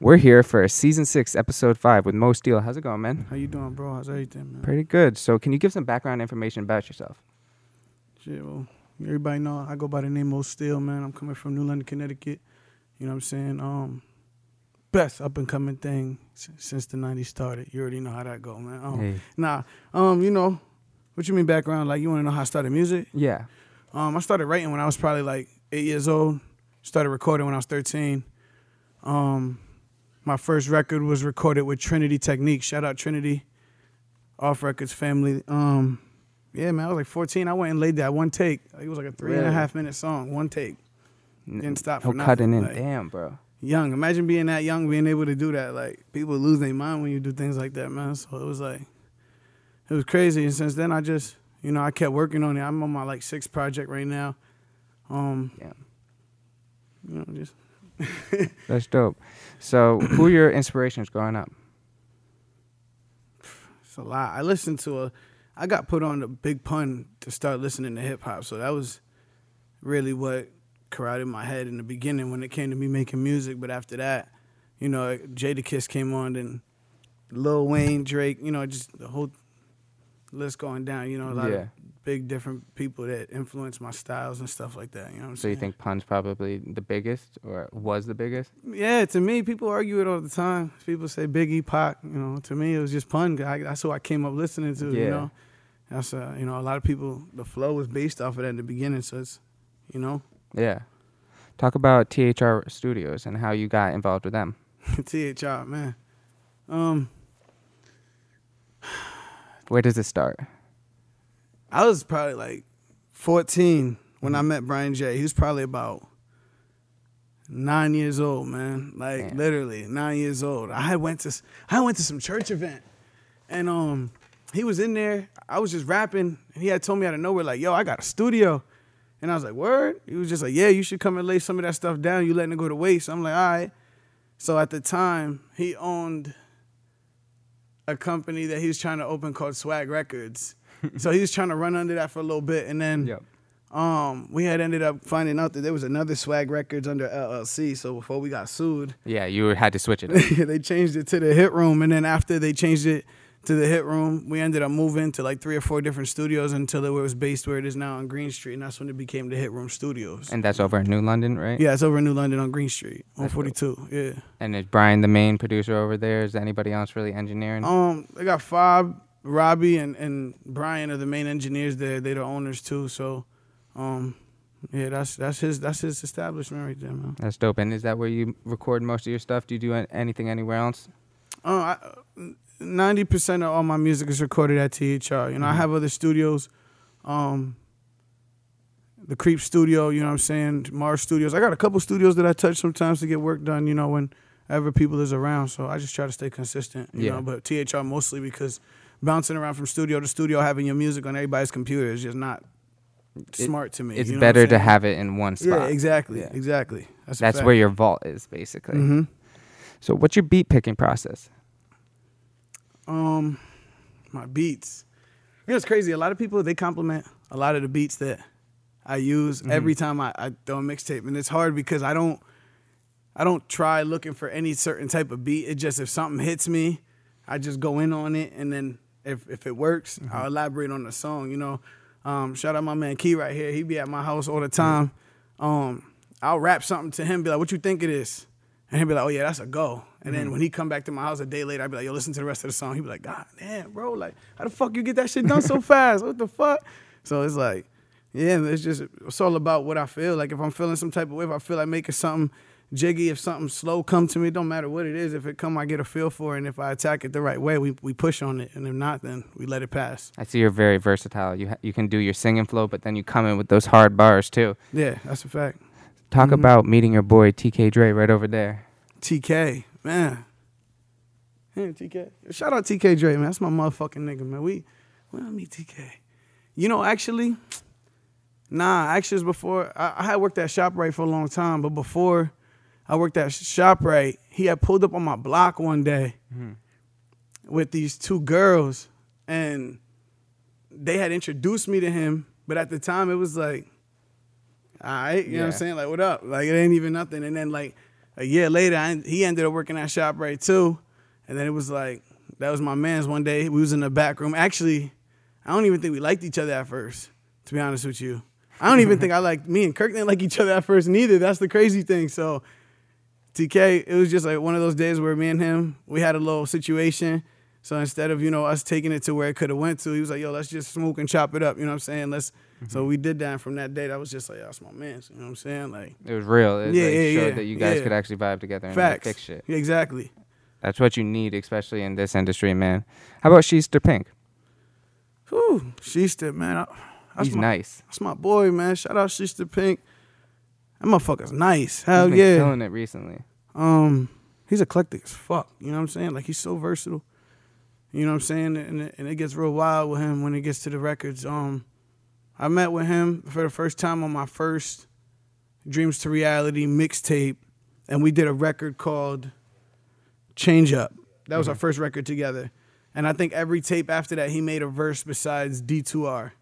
We're here for season six, episode five with Mo Steele. How's it going, man? How you doing, bro? How's everything, man? Pretty good. So, can you give some background information about yourself? Shit, well, everybody know I go by the name Mo Steele, man. I'm coming from New London, Connecticut. You know what I'm saying? Um, best up and coming thing s- since the '90s started. You already know how that go, man. Um, Hey. Nah, um, you know, what you mean background? Like you want to know how I started music? Yeah. Um, I started writing when I was probably like eight years old. Started recording when I was 13. Um, my first record was recorded with Trinity Technique. Shout out Trinity, Off Records family. Um, yeah, man, I was like 14. I went and laid that one take. It was like a three and a half minute song, one take. Didn't stop No for cutting in. like- Damn, bro. Young, imagine being that young, being able to do that. Like people lose their mind when you do things like that, man. So it was like, it was crazy. And since then, I just, you know, I kept working on it. I'm on my like sixth project right now. Um, Yeah. you know, just That's dope. So, who are your inspirations growing up? It's a lot. I listened to a. I got put on the Big Pun to start listening to hip hop, so that was really what corralled in my head in the beginning when it came to me making music. But after that, you know, Jadakiss came on, and Lil Wayne, Drake, you know, just the whole list going down. You know, a lot Yeah. of big different people that influenced my styles and stuff like that. You know what I'm So, saying? you think Pun's probably the biggest or was the biggest? Yeah, to me, people argue it all the time. People say Biggie, Pac. You know, to me, it was just pun. I, that's who I came up listening to. Yeah. You know, that's uh, you know, a lot of people. The flow was based off of that in the beginning, so it's, you know, Yeah. Talk about THR Studios and how you got involved with them. THR man. Um, Where does it start? I was probably like 14 when I met Brian J. He was probably about nine years old, man. Like literally nine years old. I went to I went to some church event, and um, he was in there. I was just rapping, and he had told me out of nowhere like, "Yo, I got a studio," and I was like, "Word?" He was just like, "Yeah, you should come and lay some of that stuff down. You letting it go to waste." I'm like, "All right." So at the time, he owned a company that he was trying to open called Swag Records. So he was trying to run under that for a little bit, and then um, we had ended up finding out that there was another Swag Records under LLC. So before we got sued, Yeah, you had to switch it. they changed it to the Hit Room, and then after they changed it to the Hit Room, we ended up moving to like three or four different studios until it was based where it is now on Green Street, and that's when it became the Hit Room Studios. and that's over in New London, right? yeah, it's over in New London on Green Street, That's 142. Yeah. And is Brian the main producer over there? Is anybody else really engineering? Um, they got Fob, Robbie, and, and Brian are the main engineers there. They're the owners too. So, um, yeah, that's that's his that's his establishment right there, man. That's dope. And is that where you record most of your stuff? Do you do anything anywhere else? Uh, ninety percent of all my music is recorded at THR. You know, I Mhm. have other studios, um, the Creep Studio. You know what I'm saying? Mars Studios. I got a couple studios that I touch sometimes to get work done. You know, whenever people is around. So I just try to stay consistent. You Yeah. know, but THR mostly because bouncing around from studio to studio, having your music on everybody's computer is just not smart to me. It's you know better to have it in one spot. Yeah, exactly, Yeah. exactly. That's, That's where your vault is, basically. Mhm. So, what's your beat picking process? Um, my beats. You know, it's crazy. A lot of people they compliment a lot of the beats that I use Mhm. every time I, I throw a mixtape, and it's hard because I don't, I don't try looking for any certain type of beat. It just if something hits me, I just go in on it, and then if if it works, I'll elaborate on the song. You know, um, shout out my man Key right here. He be at my house all the time. Um, I'll rap something to him, be like, "What you think it is?" And he'll be like, "Oh yeah, that's a go." And then when he come back to my house a day later, I'd be like, "Yo, listen to the rest of the song." He'd be like, "God damn, bro, like, how the fuck you get that shit done so fast? What the fuck?" So it's like, yeah, it's just it's all about what I feel. Like if I'm feeling some type of way, if I feel like making something jiggy, if something slow come to me, it don't matter what it is. If it come, I get a feel for it, and if I attack it the right way, we we push on it, and if not, then we let it pass. I see you're very versatile. You ha- you can do your singing flow, but then you come in with those hard bars too. Yeah, that's a fact. Talk Mhm. about meeting your boy TK Dre right over there. TK, man. Yeah, TK. Shout out TK Dre, man. That's my motherfucking nigga, man. We I meet TK. You know, actually, nah, actually it was before I, I had worked at ShopRite for a long time, but before I worked at ShopRite, he had pulled up on my block one day hmm. with these two girls and they had introduced me to him, but at the time it was like, all right, you know what I'm saying? Like, what up? Like, it ain't even nothing. And then, like, a year later, I, he ended up working at ShopRite too. And then it was like that was my man's one day. We was in the back room. Actually, I don't even think we liked each other at first. To be honest with you, I don't even think I liked me and Kirk didn't like each other at first neither. That's the crazy thing. So TK, it was just like one of those days where me and him we had a little situation. So instead of you know us taking it to where it could have went to, he was like, "Yo, let's just smoke and chop it up." You know what I'm saying? Let's. So mm-hmm. we did that. And from that day, that was just like, "That's my man." You know what I'm saying? Like It was real. It Yeah, like, yeah, showed yeah, that you guys yeah. could actually vibe together and facts. fix shit. Yeah, exactly. That's what you need, especially in this industry, man. How about Sheester Pink? Whew, Sheester, man. I- That's He's my, nice. That's my boy, man. Shout out Sheester Pink. That motherfucker's nice. Hell He's been yeah. killing it recently. Um, he's eclectic as fuck. You know what I'm saying? Like he's so versatile. You know what I'm saying? And it, and it gets real wild with him when it gets to the records. Um, I met with him for the first time on my first Dreams to Reality mixtape, and we did a record called Change Up. That was our first record together. And I think every tape after that, he made a verse besides D2R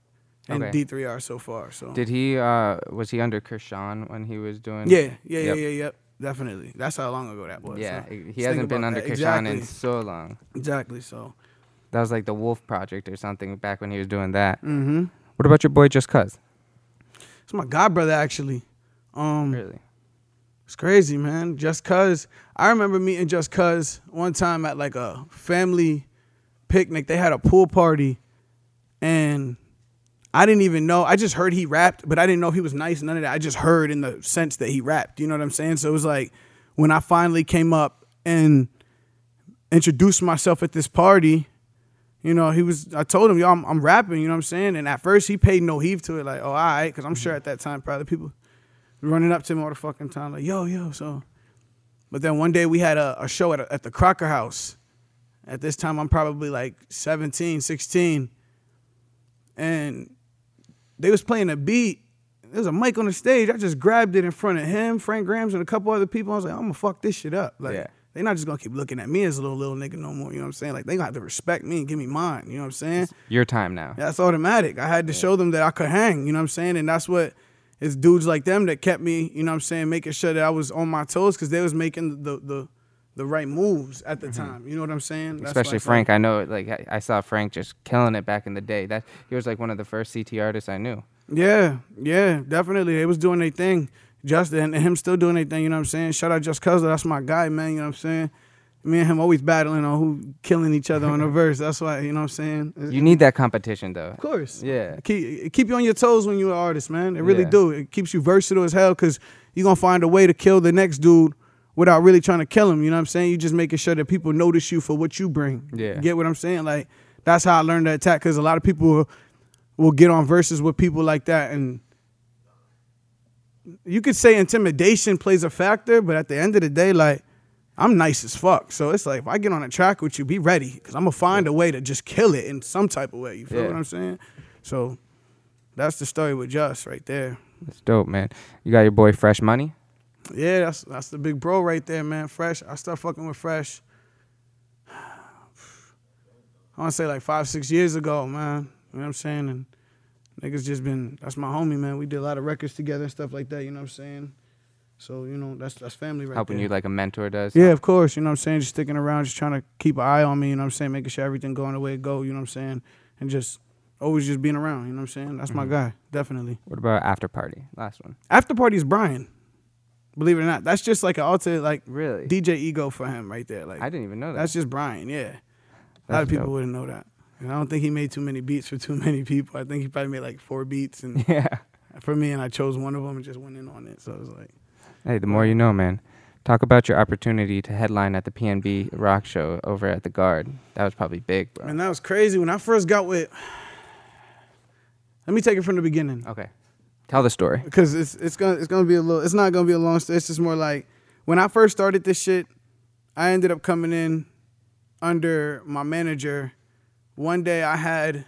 and Okay. D3R so far. So Did he? uh Was he under Krishan when he was doing? yeah, yeah, yeah, Yep. yeah, yep. Definitely. That's how long ago that was. Yeah, so he hasn't been under. Krishan Exactly. in so long. Exactly. So. That was like the Wolf Project or something back when he was doing that. Mm-hmm. What about your boy Just Cuz? It's my god brother actually. Um, Really? it's crazy, man. Just Cuz I remember meeting Just Cuz one time at like a family picnic. They had a pool party, and I didn't even know. I just heard he rapped, but I didn't know he was nice. None of that. I just heard in the sense that he rapped. You know what I'm saying? So it was like when I finally came up and introduced myself at this party. You know, he was. I told him, "Yo, I'm, I'm rapping." You know what I'm saying? And at first, he paid no heed to it. Like, "Oh, all right," because I'm sure at that time, probably people running up to him all the fucking time, like, "Yo, yo." So, but then one day we had a, a show at, a, at the Crocker House. At this time, I'm probably like 17, 16, and they was playing a beat. There was a mic on the stage. I just grabbed it in front of him, Frank Grams, and a couple other people. I was like, I'm gonna fuck this shit up. Like, Yeah. they're not just gonna keep looking at me as a little little nigga no more. You know what I'm saying? Like, they gonna have to respect me and give me mine. You know what I'm saying? Your time now. That's automatic. I had to show them that I could hang, you know what I'm saying? And that's what it's dudes like them that kept me, you know what I'm saying, making sure that I was on my toes because they was making the, the the right moves at the mm-hmm. time. You know what I'm saying? That's Especially Frank. Um, I know, like I, I saw Frank just killing it back in the day. That he was like one of the first CT artists I knew. Yeah, yeah, definitely. They was doing their thing. Justin and him still doing their thing, you know what I'm saying? Shout out Just Cuz, that's my guy, man, you know what I'm saying? Me and him always battling on who killing each other on the verse. That's why, you know what I'm saying? You need that competition though. Of course. Yeah. Keep, keep you on your toes when you're an artist, man. It really Yeah. do. It keeps you versatile as hell because you're to find a way to kill the next dude without really trying to kill him. You know what I'm saying? You just making sure that people notice you for what you bring. Yeah. You get what I'm saying? Like, that's how I learned to attack because a lot of people will, will get on verses with people like that. And you could say intimidation plays a factor, but at the end of the day, like, I'm nice as fuck. So it's like, if I get on a track with you, be ready because I'm going to find a way to just kill it in some type of way. You feel Yeah. what I'm saying? So that's the story with Just right there. That's dope, man. You got your boy Fresh Money. Yeah, that's that's the big bro right there, man. Fresh. I started fucking with Fresh. I want to say like five, six years ago, man. You know what I'm saying? And niggas just been that's my homie, man. We did a lot of records together and stuff like that. You know what I'm saying? So you know that's that's family right helping there. you like a mentor does. Yeah, of course. You know what I'm saying? Just sticking around, just trying to keep an eye on me. You know what I'm saying? Making sure everything going the way it go. You know what I'm saying? And just always just being around. You know what I'm saying? That's my mm-hmm. guy, definitely. What about After Party? Last one. After party's Brian. Believe it or not, that's just like an alter like Really? DJ ego for him right there. Like I didn't even know that. that's just Brian. Yeah, a lot of people dope. wouldn't know that. And I don't think he made too many beats for too many people. I think he probably made like four beats, and yeah. for me, and I chose one of them and just went in on it. So it was like, Hey, the more you know, man. Talk about your opportunity to headline at the PNB Rock Show over at the Garde. That was probably big, bro. And that was crazy. When I first got with, let me take it from the beginning. Okay. Tell the story. because it's it's gonna it's gonna be a little. It's not gonna be a long story. It's just more like when I first started this shit, I ended up coming in under my manager. One day I had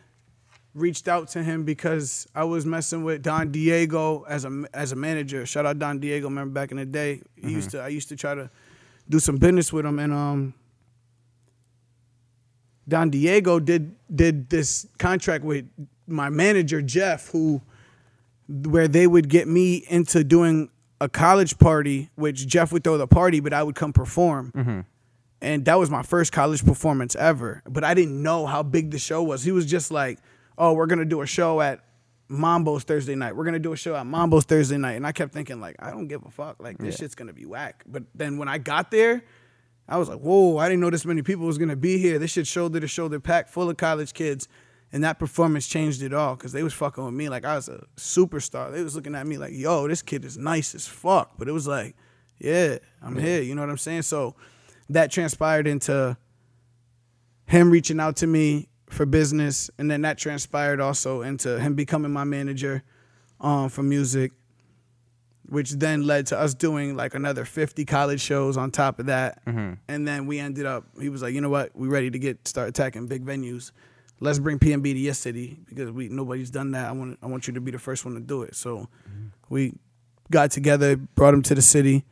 reached out to him because I was messing with Don Diego as a as a manager. Shout out Don Diego. Remember back in the day, he used to I used to try to do some business with him, and um, Don Diego did did this contract with my manager Jeff, who where they would get me into doing a college party, which Jeff would throw the party, but I would come perform. Mm-hmm. And that was my first college performance ever. But I didn't know how big the show was. He was just like, "Oh, we're gonna do a show at Mambo's Thursday night. We're gonna do a show at Mambo's Thursday night." And I kept thinking, like, I don't give a fuck. Like this Yeah. shit's gonna be whack. But then when I got there, I was like, "Whoa! I didn't know this many people was gonna be here. This shit shoulder to shoulder packed, full of college kids." And that performance changed it all because they was fucking with me like I was a superstar. They was looking at me like, "Yo, this kid is nice as fuck." But it was like, "Yeah, I'm here." You know what I'm saying? So that transpired into him reaching out to me for business, and then that transpired also into him becoming my manager um, for music, which then led to us doing like another 50 college shows on top of that. And then we ended up, he was like, you know what, we ready to get start attacking big venues. Let's bring PNB to your city because we nobody's done that. I want I want you to be the first one to do it. So we got together, brought him to the city,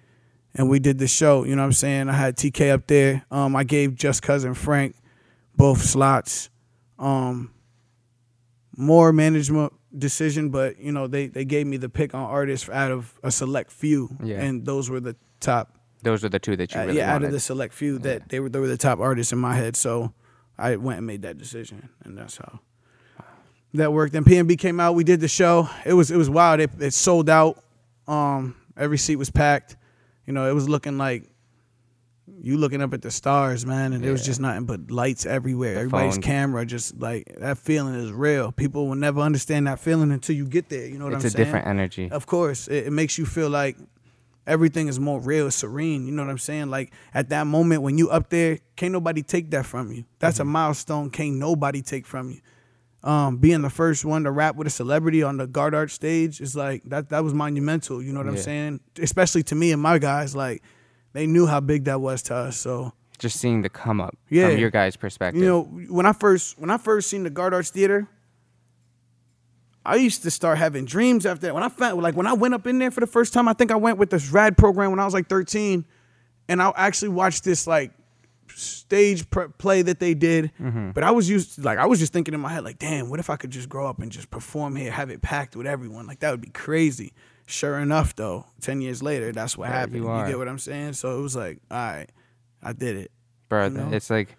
and we did the show. You know what I'm saying? I had TK up there. Um, I gave Just Cousin Frank both slots. Um, more management decision, but you know they they gave me the pick on artists out of a select few, Yeah. and those were the top. Those are the two that you uh, really yeah, out of the select few that they were they were the top artists in my head. So I went and made that decision, and that's how that worked. And PNB came out. We did the show. It was it was wild. It, it sold out. Um, every seat was packed. You know, it was looking like you looking up at the stars, man, and there was just nothing but lights everywhere. Everybody's phone. camera, just like that feeling is real. People will never understand that feeling until you get there. You know what it's I'm a different energy. Of course, it, it makes you feel like everything is more real, serene. You know what I'm saying? Like at that moment when you up there, can't nobody take that from you. That's a milestone. Can't nobody take from you. Um, being the first one to rap with a celebrity on the Garde art stage is like that. That was monumental. You know what I'm saying? Especially to me and my guys. Like they knew how big that was to us. So Just seeing the come up Yeah. from your guys' perspective. you know, when I first when I first seen the Garde Arts Theater, I used to start having dreams after that. When I found like when I went up in there for the first time, I think I went with this rad program when I was like 13, and I actually watched this like stage pr- play that they did. Mm-hmm. But I was used to, like I was just thinking in my head like, damn, what if I could just grow up and just perform here, have it packed with everyone? Like that would be crazy. Sure enough, though, ten years later, that's what There happened. you You, get what I'm saying? So it was like, all right, I did it. bro. you know? It's like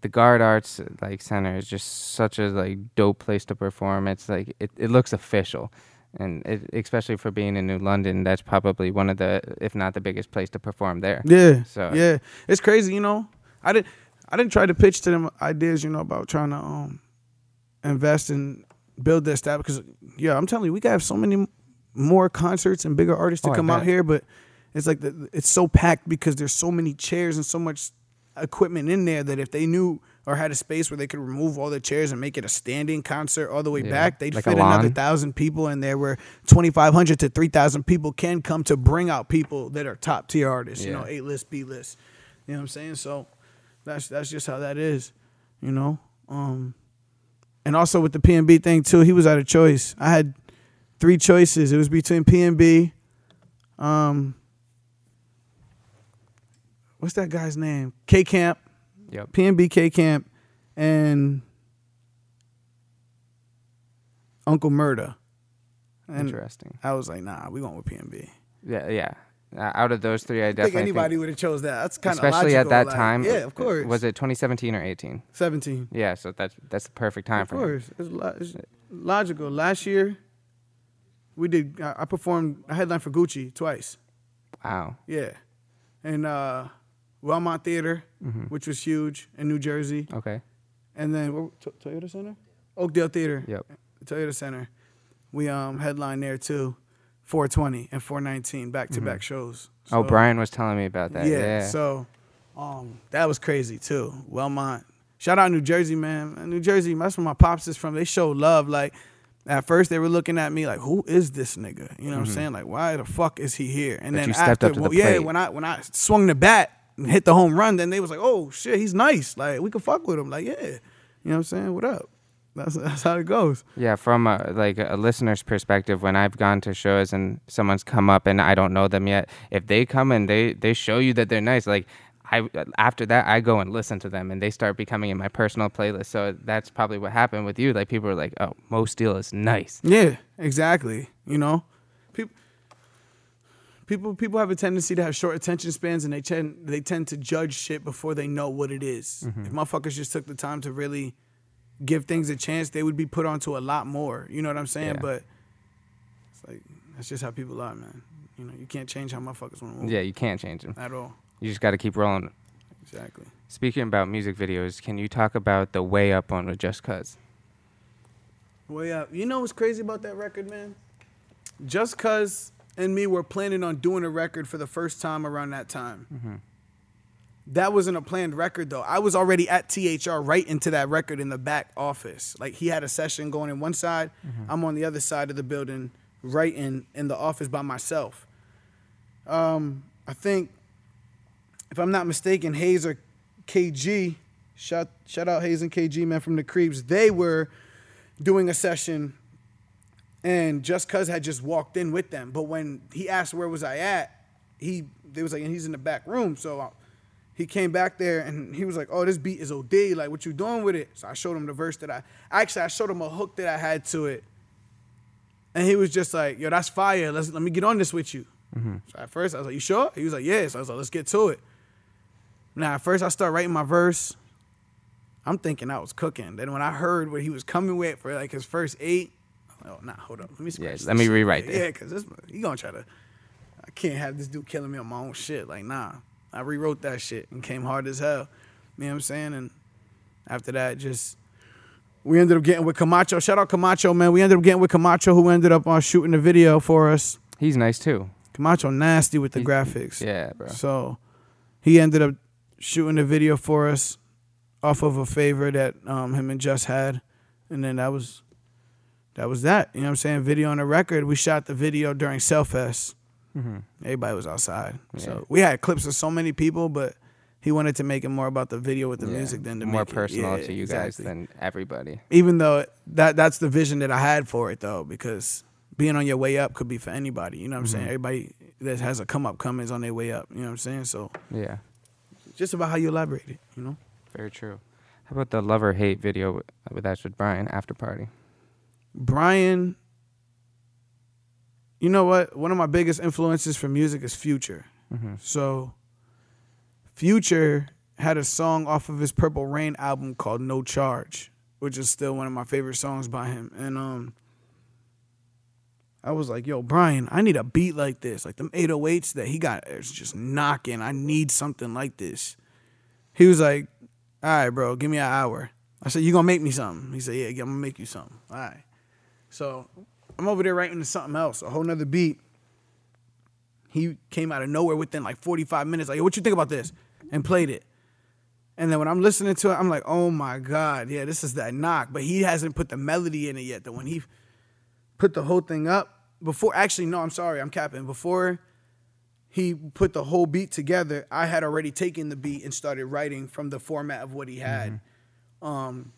the Garde Arts like Center is just such a like dope place to perform. It's like it, it looks official, and it, especially for being in New London, that's probably one of the, if not the biggest place to perform there. Yeah. So- yeah, it's crazy. You know, I didn't I didn't try to pitch to them ideas. You know about trying to um invest and build that staff because yeah, I'm telling you, we got have so many more concerts and bigger artists to Oh, come out here, but it's like the, it's so packed because there's so many chairs and so much equipment in there that if they knew or had a space where they could remove all the chairs and make it a standing concert all the way Yeah, back, they'd like fit another thousand people in there where 2,500 to 3,000 people can come to bring out people that are top tier artists, you know, A list, B list. You know what I'm saying? So that's that's just how that is, you know. Um, and also with the PNB thing too, he was out of choice. I had three choices. It was between PNB, um, what's that guy's name? K Camp, Yep. PNB K Camp, and Uncle Murda. And Interesting. I was like, nah, we going with PNB. Yeah, yeah. Uh, out of those three, I I definitely think anybody would have chose that. That's kind of especially at that time. Yeah, of course. Was it 2017 or 18? 17? Yeah, so that's that's the perfect time Of for him. course, it's, lo- it's logical. Last year, we did. I I performed a headline for Gucci twice. Wow. Yeah, and uh, Wellmont Theater, Mm-hmm. which was huge in New Jersey, Okay. and then To- Toyota Center, Oakdale Theater, Yep. Toyota Center. We um headlined there too, 420 and 419 back to back shows. oh, Brian was telling me about that. yeah, Yeah. So, um, that was crazy too. Wellmont. Shout out New Jersey, man. New Jersey, that's where my pops is from. They show love. Like, at first they were looking at me like, "Who is this nigga?" You know what I'm saying? Like, why the fuck is he here? And But then Mm-hmm. after, the well, yeah, when I when I swung the bat hit the home run, then they was like, "Oh shit, he's nice. Like, we can fuck with him." Like, yeah, you know what I'm saying? What up? That's that's how it goes. Yeah, from a, like a listener's perspective, when I've gone to shows and someone's come up and I don't know them yet, if they come and they they show you that they're nice, like I after that I go and listen to them and they start becoming in my personal playlist. So that's probably what happened with you. Like people are like, "Oh, Mo Steele is nice." Yeah, exactly. You know, people people have a tendency to have short attention spans and they tend they tend to judge shit before they know what it is. Mm-hmm. If motherfuckers just took the time to really give things a chance, they would be put onto a lot more. You know what I'm saying? Yeah. But it's like that's just how people are, man. You know, you can't change how motherfuckers want to move Yeah, you can't change them. at all. You just got to keep rolling. Exactly. Speaking about music videos, can you talk about the way up on Just Cuz? Well, yeah. You know what's crazy about that record, man? Just Cuz and me were planning on doing a record for the first time around that time. That wasn't a planned record though. I was already at THR right into that record in the back office. Like he had a session going in one side, I'm on the other side of the building, right in in the office by myself. Um, I think, if I'm not mistaken, Hayes or KG, shout shout out Hayes and KG man from the Creeps. They were doing a session and just cuz had just walked in with them. But when he asked where was i at he they was like and he's in the back room. So uh, he came back there and he was like oh this beat is od like what you doing with it? So i showed him the verse that i actually i showed him a hook that i had to it. And he was just like yo that's fire. Let's let me get on this with you. So at first i was like you sure? He was like yeah. So i was like let's get to it. Now at first i start writing my verse. I'm thinking I was cooking. Then when I heard what he was coming with for like his first eight, Oh nah, hold up, let me scratch. let this me rewrite yeah, that. Yeah, cause this he gonna try to. I can't have this dude killing me on my own shit. Like nah, I rewrote that shit and came hard as hell. You know what I'm saying? And after that, just we ended up getting with Camacho. Shout out Camacho, man. We ended up getting with Camacho, who ended up on shooting the video for us. He's nice too. Camacho nasty with the He's- graphics. Yeah, bro. So he ended up shooting the video for us off of a favor that um, him and Just had. And then that was that was that. You know what I'm saying? Video on the record. We shot the video during Sailfest. Everybody was outside. Mm-hmm. Yeah. So we had clips of so many people, but he wanted to make it more about the video with the Yeah. music than to more make it- personal yeah, to you exactly. guys than everybody. Even though that that's the vision that I had for it though, because being on your way up could be for anybody. You know what I'm saying? Mm-hmm. Everybody that has a come up come is on their way up. You know what I'm saying? So Yeah, just about how you elaborate it, you know? very true. How about the love or hate video with, with Brian after party? Brian, you know what? One of my biggest influences for music is Future. So, Future had a song off of his Purple Reign album called No Charge, which is still one of my favorite songs by him. And um, I was like, yo, Brian, I need a beat like this. Like them 808s that he got is just knocking. I need something like this. He was like, all right, bro, give me an hour. I said, you gonna make me something? He said, yeah, I'm gonna make you something. All right. So I'm over there writing to something else, a whole nother beat. He came out of nowhere within like 45 minutes, like, "Yo, what you think about this? And played it. And then when I'm listening to it, I'm like, oh my God, yeah, this is that knock. But he hasn't put the melody in it yet. That when he put the whole thing up, before actually, no, I'm sorry, I'm capping. Before he put the whole beat together, I had already taken the beat and started writing from the format of what he had. Um,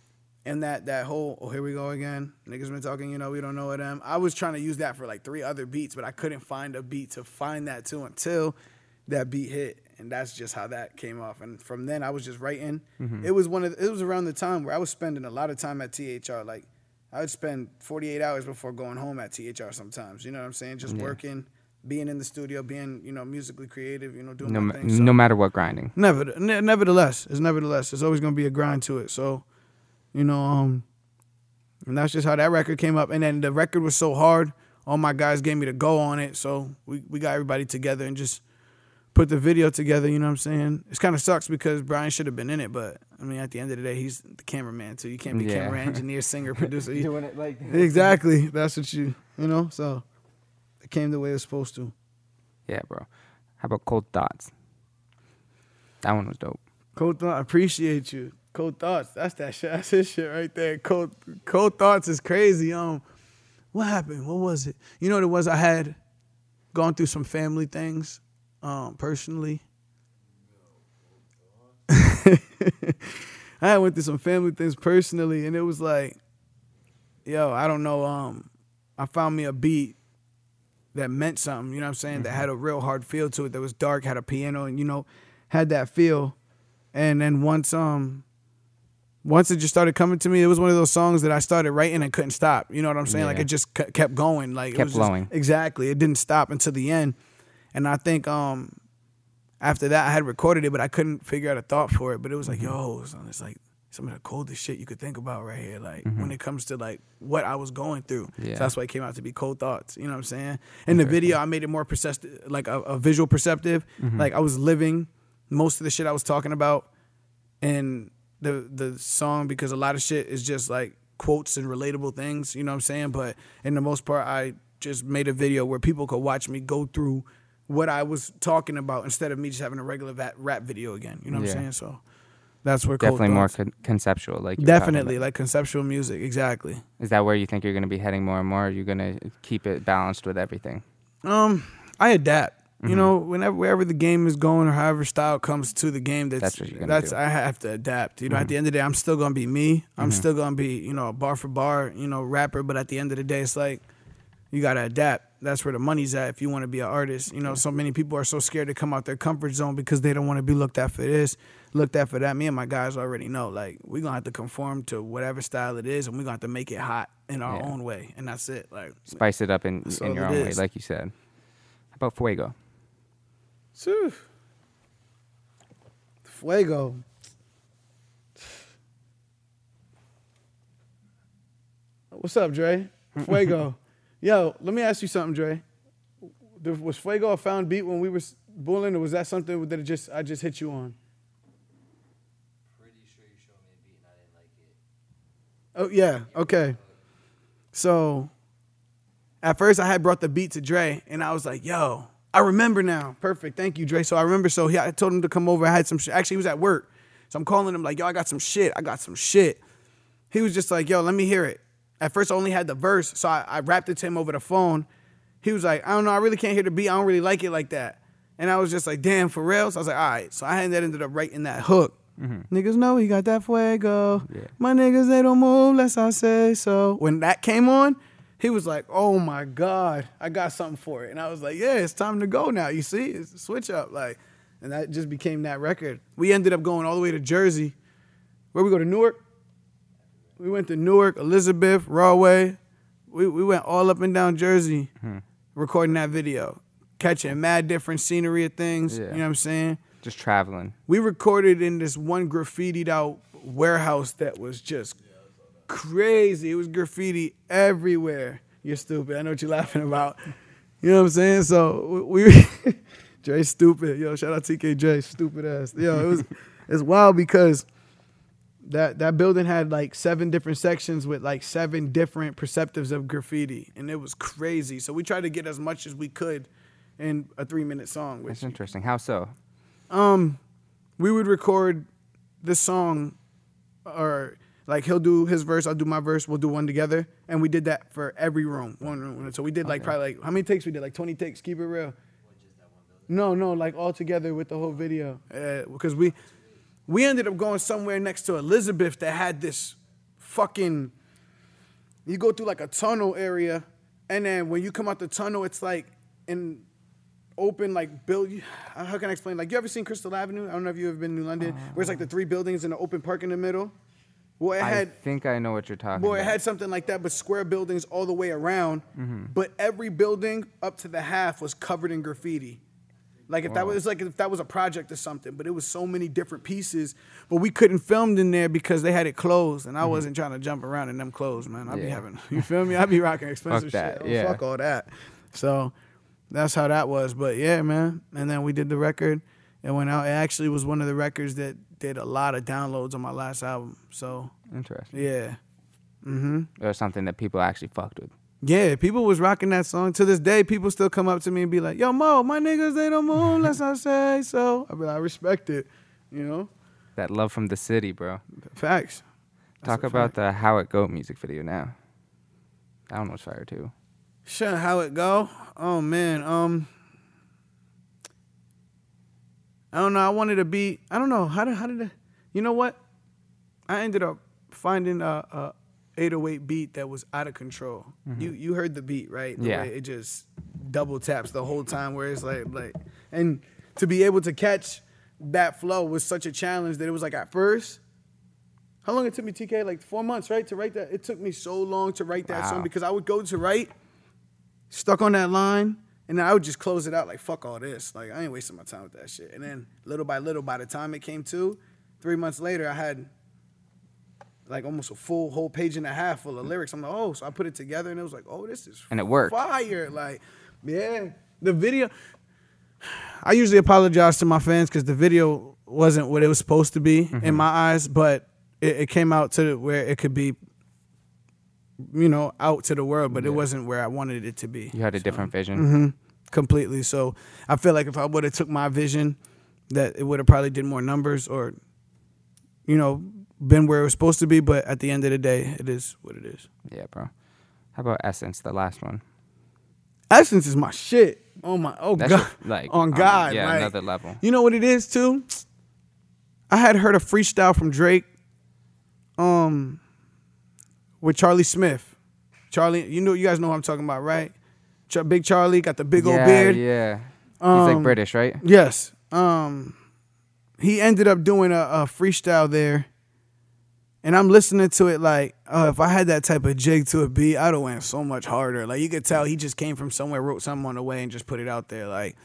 and that that whole oh here we go again. Niggas been talking you know we don't know what them. I was trying to use that for like three other beats but i couldn't find a beat to find that to until that beat hit. And that's just how that came off. And from then i was just writing. Mm-hmm. It was one of the, it was around the time where i was spending a lot of time at thr like i would spend 48 hours before going home at thr sometimes. You know what i'm saying? Just working being in the studio being you know musically creative you know doing No, my ma- thing. So- no matter what grinding. Never, ne- nevertheless, it's nevertheless, there's always gonna be a grind to it. So, you know, um, and that's just how that record came up. And then the record was so hard, all my guys gave me to go on it. So we we got everybody together and just put the video together. You know what I'm saying? It kind of sucks because Brian should have been in it, but I mean, at the end of the day, he's the cameraman so You can't be Yeah. camera engineer, singer, producer. You- Doing it like exactly. That's what you you know. So it came the way it was supposed to. Yeah, bro. How about Cold Thoughts? That one was dope. Cold thought, I appreciate you. Cold thoughts, that's that shit. That's his shit right there. Cold, cold thoughts is crazy. Um, what happened? What was it? You know what it was? I had gone through some family things, um, personally. I went through some family things personally, and it was like, yo, I don't know. Um, I found me a beat that meant something. You know what I'm saying? That had a real hard feel to it. That was dark, had a piano, and you know, had that feel. And then once um once it just started coming to me, it was one of those songs that I started writing and couldn't stop. You know what I'm saying? Like it just ke- kept going. Like it Kept was just- flowing. exactly. It didn't stop until the end. And I think um after that I had recorded it, but I couldn't figure out a thought for it. But it was like, mm-hmm. yo, son, it's like some of the coldest shit you could think about right here. Like mm-hmm. when it comes to like what I was going through. Yeah. So that's why it came out to be cold thoughts. You know what I'm saying? In the video, I made it more perceptive, like a, a visual perceptive. Mm-hmm. Like I was living most of the shit I was talking about in the the song because a lot of shit is just like quotes and relatable things. You know what I'm saying? But in the most part, I just made a video where people could watch me go through what I was talking about instead of me just having a regular rap video again. You know what Yeah. I'm saying? So that's where Definitely more con- conceptual. Like you were talking definitely like conceptual music. Exactly. Is that where you think you're going to be heading more and more? Are you going to keep it balanced with everything? Um, I adapt. Mm-hmm. You know, whenever wherever the game is going or however style comes to the game, that's That's that's, what you're gonna do. Mm-hmm. I have to adapt. You know, at the end of the day, I'm still gonna be me. I'm still gonna be you know a bar for bar you know rapper. But at the end of the day, it's like you gotta adapt. That's where the money's at if you want to be an artist. You know, so many people are so scared to come out their comfort zone because they don't want to be looked at for this, looked at for that. Me and my guys already know like we're gonna have to conform to whatever style it is, and we're gonna have to make it hot in our Yeah. own way, and that's it. Like, Spice it up in, in your own way, like you said. How about Fuego? Phew. Fuego. What's up, Dre? Fuego. Yo, let me ask you something, Dre. Was Fuego a found beat when we were s- bullying, or was that something that it just I just hit you on? Pretty sure you showed me a beat and I didn't like it. Oh yeah, okay. So at first I had brought the beat to Dre and I was like, yo, I remember now. Perfect. Thank you, Dre. So I remember so he I told him to come over. I had some shit. Actually, he was at work. So I'm calling him like, yo, I got some shit. I got some shit. He was just like, yo, let me hear it. At first I only had the verse, so I, I rapped it to him over the phone. He was like, I don't know, I really can't hear the beat. I don't really like it like that. And I was just like, damn, for real? So I was like, all right. So I had that ended up writing that hook. Mm-hmm. Niggas know he got that fuego. Yeah. My niggas, they don't move unless I say so. When that came on, he was like, oh my God, I got something for it. And I was like, yeah, it's time to go now. You see, it's switch up. Like, and that just became that record. We ended up going all the way to Jersey. Where we go to Newark? We went to Newark, Elizabeth, Rahway. We, we went all up and down Jersey hmm. recording that video, catching mad different scenery of things. Yeah. You know what I'm saying? Just traveling. We recorded in this one graffitied out warehouse that was just crazy. It was graffiti everywhere. You're stupid. I know what you're laughing about. You know what I'm saying? So we, Dre, stupid. Yo, shout out TKJ, stupid ass. Yo, it was, it's wild because that that building had like seven different sections with like seven different perceptives of graffiti, and it was crazy. So we tried to get as much as we could in a three minute song. Which That's interesting. How so? um, we would record this song, or like he'll do his verse, I'll do my verse, we'll do one together, and we did that for every room, one room. So we did like Okay. probably like how many takes we did? Like twenty takes. Keep it real. No, no, like all together with the whole video, uh, because we we ended up going somewhere next to Elizabeth that had this fucking. You go through like a tunnel area, and then when you come out the tunnel, it's like in open like build. How can I explain? Like you ever seen Crystal Avenue? I don't know if you ever been to New London, where it's like the three buildings and an open park in the middle. Well, it I had think I know what you're talking Boy, it about. had something like that, but square buildings all the way around. Mm-hmm. But every building up to the half was covered in graffiti. Like if that was like if that was a project or something, but it was so many different pieces. But we couldn't film in there because they had it closed, and I wasn't trying to jump around in them clothes, man. I'd be Mm-hmm. Having you feel me? I'd be rocking expensive that, shit. Oh, yeah. Fuck all that. So that's how that was. But yeah, man. And then we did the record. It went out. It actually was one of the records that did a lot of downloads on my last album. So Interesting. yeah. Mm-hmm. Or something that people actually fucked with. Yeah, people was rocking that song. To this day, people still come up to me and be like, "Yo, Mo, my niggas they don't move unless I say so." I be like, I respect it, you know. That love from the city, bro. Facts. Talk about the How It Go music video now. That one was fire too. Sure, how it go? Oh man, um, I don't know. I wanted to be. I don't know how did how did I, you know what? I ended up finding a, a 808 beat that was out of control. Mm-hmm. You you heard the beat right? The Yeah. way it just double taps the whole time. Where it's like like, and to be able to catch that flow was such a challenge that it was like at first. How long it took me, TK? Like four months, right, to write that. It took me so long to write that song because I would go to write, stuck on that line, And then I would just close it out like fuck all this. Like I ain't wasting my time with that shit. And then little by little, by the time it came to, three months later, I had like almost a full whole page and a half full of lyrics. I'm like, oh, so I put it together and it was like, oh, this is And it worked. fire. Like, yeah, the video. I usually apologize to my fans because the video wasn't what it was supposed to be Mm-hmm. in my eyes, but it, it came out to where it could be, you know, out to the world, but it wasn't where I wanted it to be. You had a different vision. hmm completely. So I feel like if I would have took my vision, that it would have probably did more numbers or, you know, been where it was supposed to be. But at the end of the day, it is what it is. Yeah, bro. How about Essence, the last one? Essence is my shit. Oh my, oh That god, shit, like on um, God, yeah, like- another level. You know what it is too? I had heard a freestyle from Drake, um, with Charlie Smith. Charlie, you know, you guys know what I'm talking about, right? Ch- Big Charlie got the big yeah, old beard. Yeah, he's Um, like British, right? Yes. Um, he ended up doing a, a freestyle there, and I'm listening to it like, oh, if I had that type of jig to a beat, I'd have went so much harder. Like you could tell he just came from somewhere, wrote something on the way, and just put it out there. Like,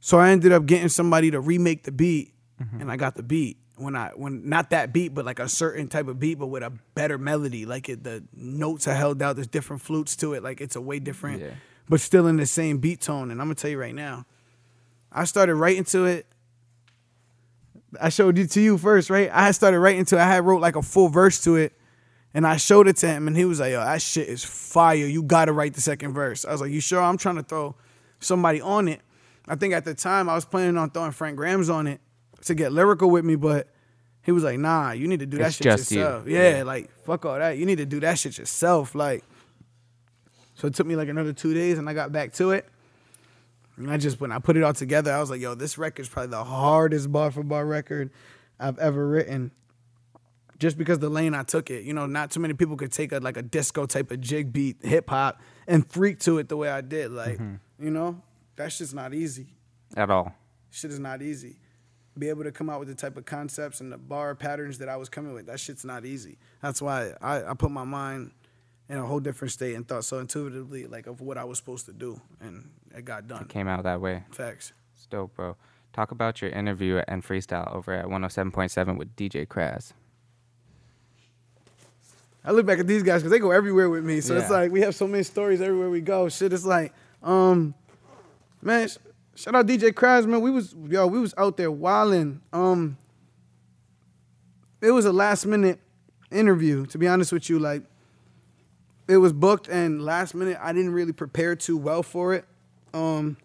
so I ended up getting somebody to remake the beat, and I got the beat. When I when not that beat, but like a certain type of beat, but with a better melody. Like it, the notes are held out. There's different flutes to it. Like it's a way different, Yeah. but still in the same beat tone. And I'm gonna tell you right now, I started writing to it. I showed it to you first, right? I started writing to it. I had wrote like a full verse to it. And I showed it to him and he was like, yo, that shit is fire. You gotta write the second verse. I was like, you sure? I'm trying to throw somebody on it. I think at the time I was planning on throwing Frank Grams on it to get lyrical with me, but he was like, nah, you need to do that It's shit just you. yourself. Yeah, Yeah. like fuck all that. You need to do that shit yourself. Like, so it took me like another two days and I got back to it. And I just when I put it all together, I was like, yo, this record's probably the hardest bar for bar record I've ever written. Just because the lane I took it, you know, not too many people could take a like a disco type of jig beat, hip hop, and freak to it the way I did. Like, mm-hmm. you know, that shit's not easy. At all. Shit is not easy. Be able to come out with the type of concepts and the bar patterns that I was coming with, that shit's not easy. That's why I, I put my mind in a whole different state and thought so intuitively like of what I was supposed to do, and it got done. It came out that way. Facts. It's dope, bro. Talk about your interview and freestyle over at 107.7 with DJ Kraz. I look back at these guys because they go everywhere with me. So it's like we have so many stories everywhere we go. Shit, it's like, um, man, shout out DJ Kraz, man. We was yo, we was out there wilding. Um, it was a last minute interview. To be honest with you, like it was booked and last minute. I didn't really prepare too well for it. Um,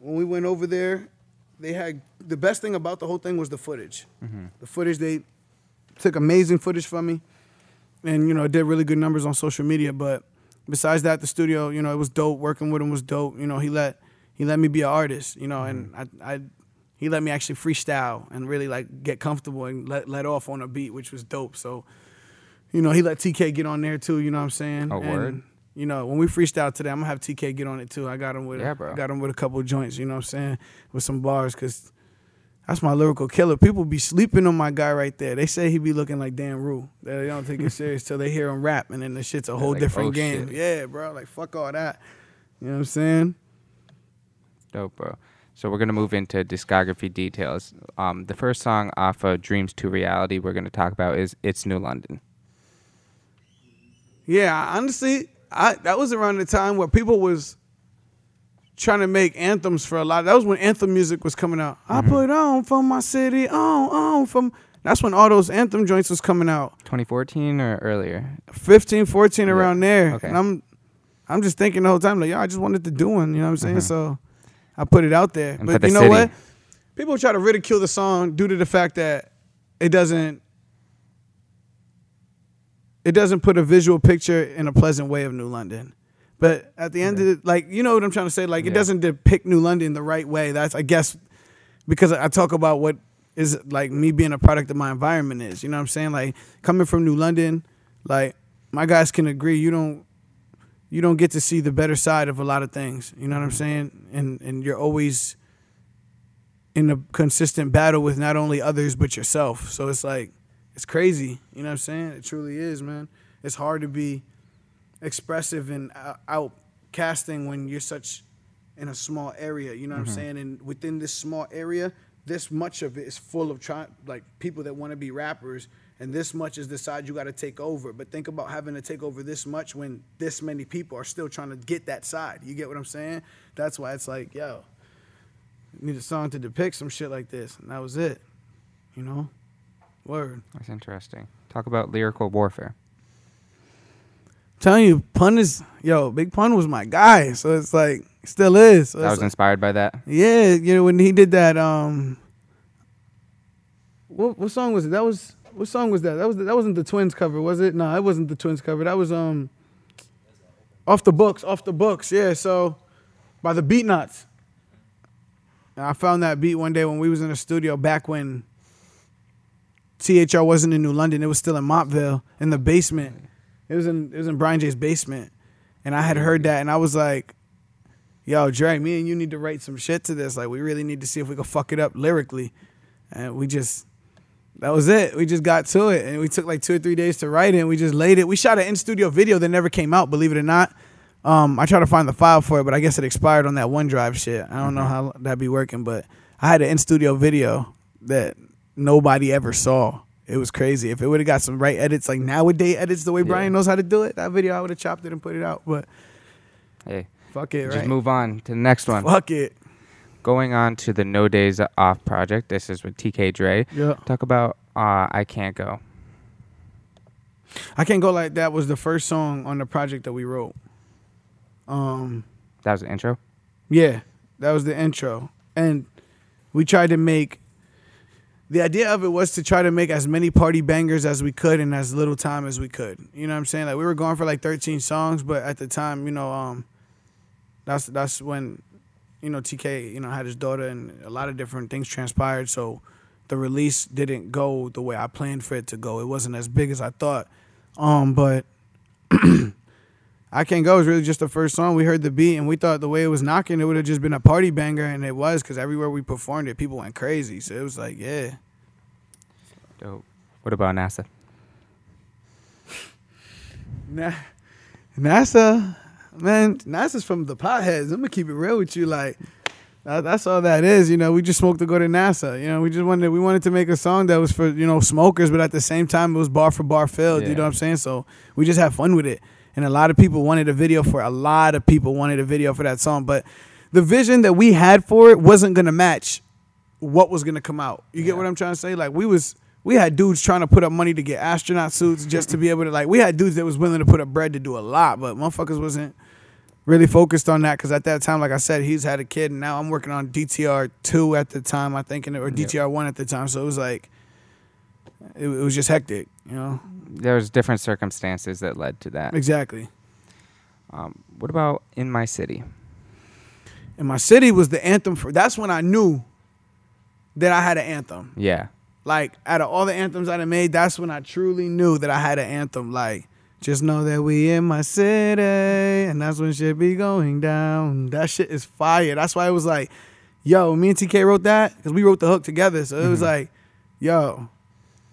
when we went over there, they had the best thing about the whole thing was the footage. The footage they took amazing footage from me and you know did really good numbers on social media but besides that the studio you know it was dope working with him was dope you know he let he let me be an artist you know and mm-hmm. I, I he let me actually freestyle and really like get comfortable and let let off on a beat which was dope so you know he let TK get on there too you know what I'm saying Oh, And, word. you know when we freestyle today I'm gonna have TK get on it too I got him with Yeah, bro. I got him with a couple joints you know what I'm saying with some bars because that's my lyrical killer. People be sleeping on my guy right there. They say he be looking like Dan Rue. They don't take it serious till they hear him rap, and then the shit's a whole like, different oh, game. shit. Yeah, bro. Like fuck all that. You know what I'm saying? Dope, bro. So we're gonna move into discography details. Um, the first song off of Dreams to Reality we're gonna talk about is "It's New London." Yeah, honestly, I that was around the time where people was trying to make anthems for a lot. That was when anthem music was coming out. I put on for my city, on, on from. That's when all those anthem joints was coming out. 2014 or earlier? 15, 14 around there. Okay. And I'm I'm just thinking the whole time, like, yo, I just wanted to do one, you know what I'm saying? So I put it out there. And but the you know city. what? People try to ridicule the song due to the fact that it doesn't it doesn't put a visual picture in a pleasant way of New London. But at the end of it, like, you know what I'm trying to say? Like, it doesn't depict New London the right way. That's, I guess, because I talk about what is like me being a product of my environment is. You know what I'm saying? Like coming from New London, like my guys can agree. You don't you don't get to see the better side of a lot of things. You know what I'm saying? And and you're always in a consistent battle with not only others but yourself. So it's like it's crazy. You know what I'm saying? It truly is, man. It's hard to be expressive and out- out when you're such in a small area. You know what I'm mm-hmm. saying? And within this small area, this much of it is full of try like people that want to be rappers, and this much is the side you got to take over. But think about having to take over this much when this many people are still trying to get that side. You get what I'm saying? That's why it's like, yo, need a song to depict some shit like this, and that was it. You know, word. That's interesting. Talk about lyrical warfare. telling you, pun is yo. Big Pun was my guy, so it's like still is. So I was like- inspired by that. yeah, you know when he did that. Um, what what song was it? That was what song was that? That was that wasn't the Twins cover, was it? No, it wasn't the Twins cover. That was um, off the books, off the books. Yeah, so by the Beatnuts. And I found that beat one day when we was in the studio back when THR wasn't in New London. It was still in Montville in the basement. It was in it was in Brian J's basement, and I had heard that, and I was like, "Yo, Dre, me and you need to write some shit to this. Like, we really need to see if we can fuck it up lyrically." And we just that was it. We just got to it, and we took like two or three days to write it. and We just laid it. We shot an in studio video that never came out, believe it or not. Um, I tried to find the file for it, but I guess it expired on that OneDrive shit. I don't know how that'd be working, but I had an in studio video that nobody ever saw. It was crazy. If it would have got some right edits, like nowadays edits, the way Yeah. Brian knows how to do it, that video I would have chopped it and put it out. But Hey, fuck it, just right? move on to the next one. Fuck it. Going on to the No Days Off project. This is with TK Dre. Yeah. Talk about uh, I Can't Go. I can't go like that was the first song on the project that we wrote. Um, That was the intro. yeah, that was the intro, and we tried to make. The idea of it was to try to make as many party bangers as we could in as little time as we could. You know what I'm saying? Like we were going for like 13 songs, but at the time, you know, um, that's that's when, you know, TK, you know, had his daughter and a lot of different things transpired. So the release didn't go the way I planned for it to go. It wasn't as big as I thought. Um, but I Can't Go is really just the first song. We heard the beat and we thought the way it was knocking, it would have just been a party banger, and it was because everywhere we performed it, people went crazy. So it was like, yeah. Dope. What about NASA? Na- NASA, man, NASA's from the potheads. I'm gonna keep it real with you. Like, that, that's all that is. You know, we just smoked to go to NASA. You know, we just wanted we wanted to make a song that was for you know smokers, but at the same time it was bar for bar filled. You know what I'm saying? So we just had fun with it. And a lot of people wanted a video for a lot of people wanted a video for that song, but the vision that we had for it wasn't gonna match what was gonna come out. You get what I'm trying to say? Like we was we had dudes trying to put up money to get astronaut suits just to be able to like we had dudes that was willing to put up bread to do a lot, but motherfuckers wasn't really focused on that because at that time, like I said, he's had a kid, and now I'm working on DTR two at the time, I think, and- or DTR one at the time. So it was like it, it was just hectic, you know. There was different circumstances that led to that. Exactly. Um, what about In My City? In my city was the anthem for. That's when I knew that I had an anthem. Yeah. Like out of all the anthems I made, that's when I truly knew that I had an anthem. Like just know that we in my city, and that's when shit be going down. That shit is fire. That's why it was like, yo, me and TK wrote that because we wrote the hook together. So it was mm-hmm. like, yo,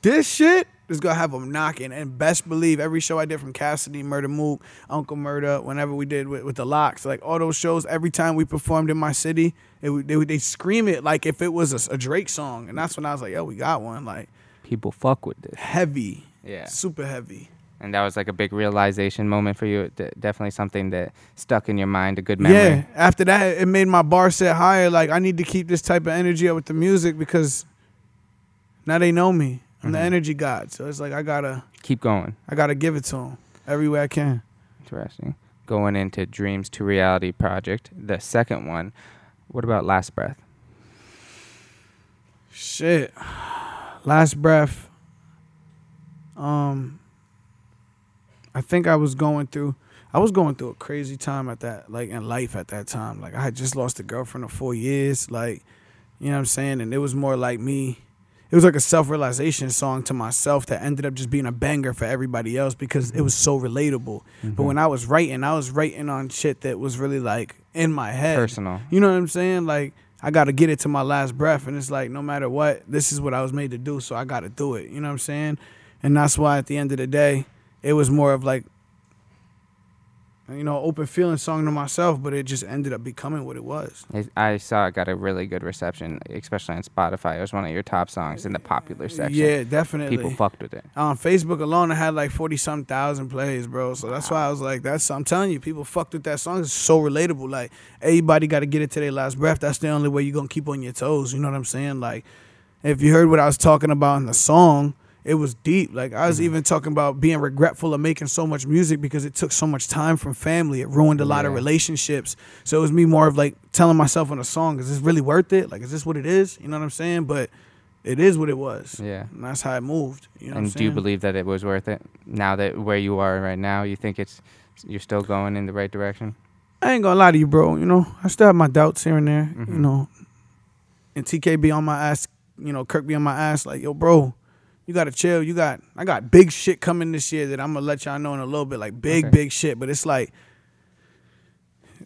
this shit is gonna have them knocking. And best believe every show I did from Cassidy, Murda Mook, Uncle Murda, whenever we did with, with the LOX, like all those shows, every time we performed in my city, it they they scream it like if it was a, a Drake song, and that's when I was like, yo, we got one, like People fuck with this. heavy, Yeah. super heavy. And that was like a big realization moment for you. D- definitely something that stuck in your mind, a good memory. Yeah. After that, it made my bar set higher. Like I need to keep this type of energy up with the music because now they know me. I'm the Mhm. energy god, so it's like I gotta Keep going. I gotta give it to them every way I can. Interesting. Going into Dreams to Reality project, the second one. What about Last Breath? Shit. Last breath. Um I think I was going through I was going through a crazy time at that like in life at that time. Like I had just lost a girlfriend of 4 years like you know what I'm saying and it was more like me it was like a self-realization song to myself that ended up just being a banger for everybody else because it was so relatable. But mm-hmm. when I was writing, I was writing on shit that was really like in my head. Personal. You know what I'm saying? Like I got to get it to my last breath, and it's like no matter what, this is what I was made to do, so I got to do it. You know what I'm saying? And that's why at the end of the day, it was more of like you know, open feeling song to myself, but it just ended up becoming what it was. I- saw it got a really good reception, especially on Spotify. It was one of your top songs in the popular section. Yeah, definitely. People fucked with it. on Facebook alone, I had like forty some thousand plays, bro. So that's why I was like, that's I'm telling you, people fucked with that song. It's so relatable. Like everybody got to get it to their last breath. That's the only way you're gonna keep on your toes. You know what I'm saying? Like if you heard what I was talking about in the song, it was deep. Like I was even talking about being regretful of making so much music because it took so much time from family. It ruined a lot of relationships. So it was me more of like telling myself on a song, is this really worth it? Like is this what it is? You know what I'm saying? But it is what it was. Yeah. And that's how it moved. You know what I'm and do you believe that it was worth it? Now that where you are right now, you think it's you're still going in the right direction? I ain't gonna lie to you, bro. You know, I still have my doubts here and there. You Mhm. know, and TK be on my ass. You know, Kirk be on my ass. Like, yo, bro, you gotta chill. You got, I got big shit coming this year that I'm gonna let y'all know in a little bit. Like big, Okay. big shit. But it's like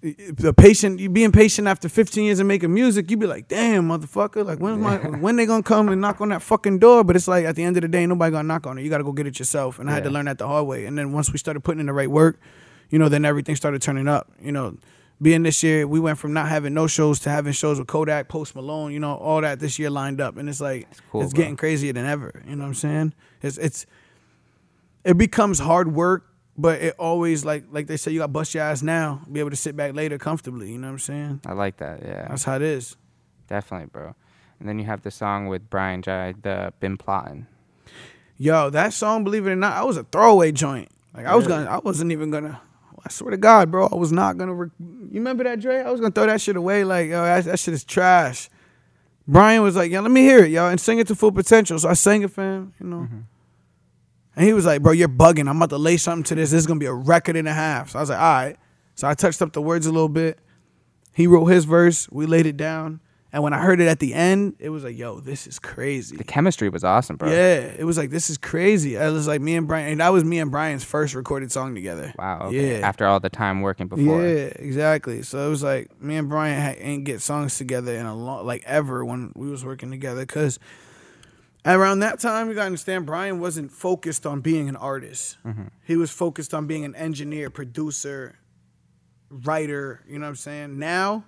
the patient. You being patient after 15 years of making music. You be like, damn, motherfucker. Like, when's my, when they gonna come and knock on that fucking door? But it's like at the end of the day, nobody gonna knock on it. You gotta go get it yourself. And I had to learn that the hard way. And then once we started putting in the right work, you know, then everything started turning up. You know, being this year, we went from not having no shows to having shows with Kodak, Post Malone, you know, all that this year lined up, and it's like cool, it's bro. getting crazier than ever. You know what I'm saying? It's it's it becomes hard work, but it always like like they say, you got to bust your ass now, be able to sit back later comfortably. You know what I'm saying? I like that. Yeah, That's how it is. definitely, bro. And then you have the song with Brian Jai, the "Been Plotting." Yo, that song, believe it or not, I was a throwaway joint. Like I was Really? gonna, I wasn't even gonna. I swear to God, bro, I was not gonna. Re- you remember that Dre? I was gonna throw that shit away. Like, yo, that, that shit is trash. Brian was like, yo, let me hear it, yo, and sing it to full potential. So I sang it for him, you know. Mm-hmm. And he was like, bro, you're bugging. I'm about to lay something to this. This is gonna be a record and a half. So I was like, all right. So I touched up the words a little bit. He wrote his verse. We laid it down. And when I heard it at the end, it was like, yo, this is crazy. The chemistry was awesome, bro. Yeah, it was like this is crazy. It was like me and Brian, and that was me and Brian's first recorded song together. Wow. Okay. Yeah. After all the time working before. Yeah, exactly. So it was like me and Brian ha- ain't get songs together in a long, like ever when we was working together. Cause around that time, you gotta understand, Brian wasn't focused on being an artist. Mm-hmm. He was focused on being an engineer, producer, writer. You know what I'm saying? Now.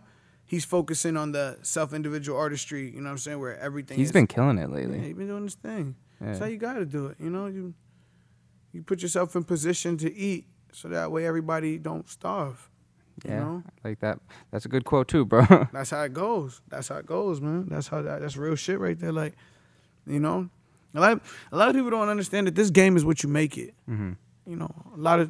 He's focusing on the self individual artistry, you know what I'm saying, where everything He's is been killing it yeah, lately. he been doing his thing. That's how you got to do it. You know, you you put yourself in position to eat, so that way everybody don't starve. You Yeah. know, Like that. That's a good quote too, bro. that's how it goes. That's how it goes, man. That's how that. That's real shit right there. Like, you know, a lot a lot of people don't understand that this game is what you make it. hmm You know, a lot of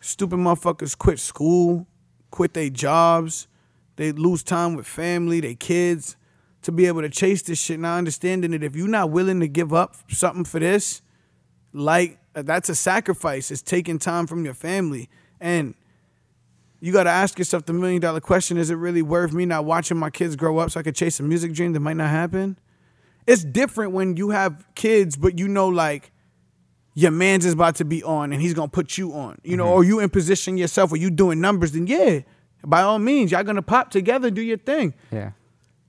stupid motherfuckers quit school, quit their jobs, they lose time with family, their kids, to be able to chase this shit. Now understanding that if you're not willing to give up something for this, like that's a sacrifice. It's taking time from your family. And you gotta ask yourself the million dollar question, is it really worth me not watching my kids grow up so I could chase a music dream that might not happen? It's different when you have kids, but you know like your man's is about to be on and he's gonna put you on. You know, mm-hmm. or you in position yourself or you doing numbers, then yeah, by all means, y'all gonna pop together, do your thing. Yeah.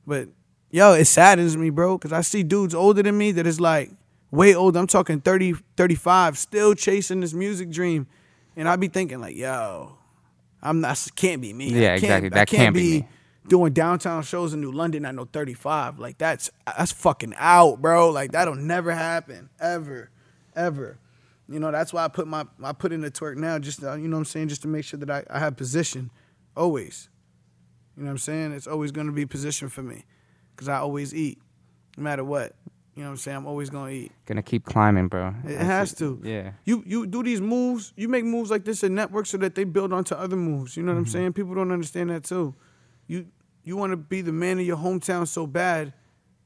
But yo, it saddens me, bro, because I see dudes older than me that is like way older. I'm talking 30, 35, still chasing this music dream. And I be thinking, like, yo, I'm not, can't be me. Yeah, can't- exactly. I That can't be be doing downtown shows in New London at no 35. Like, that's, that's fucking out, bro. Like, that'll never happen, ever, ever. You know, that's why I put my, I put in the twerk now, just, uh, you know what I'm saying, just to make sure that I, I have position, always. You know what I'm saying? It's always going to be position for me because I always eat, no matter what. You know what I'm saying? I'm always going to eat. Gonna keep climbing, bro. It That's has to. Yeah. You you do these moves, you make moves like this in network so that they build onto other moves. You know what I'm mm-hmm. saying? People don't understand that too. You you want to be the man of your hometown so bad.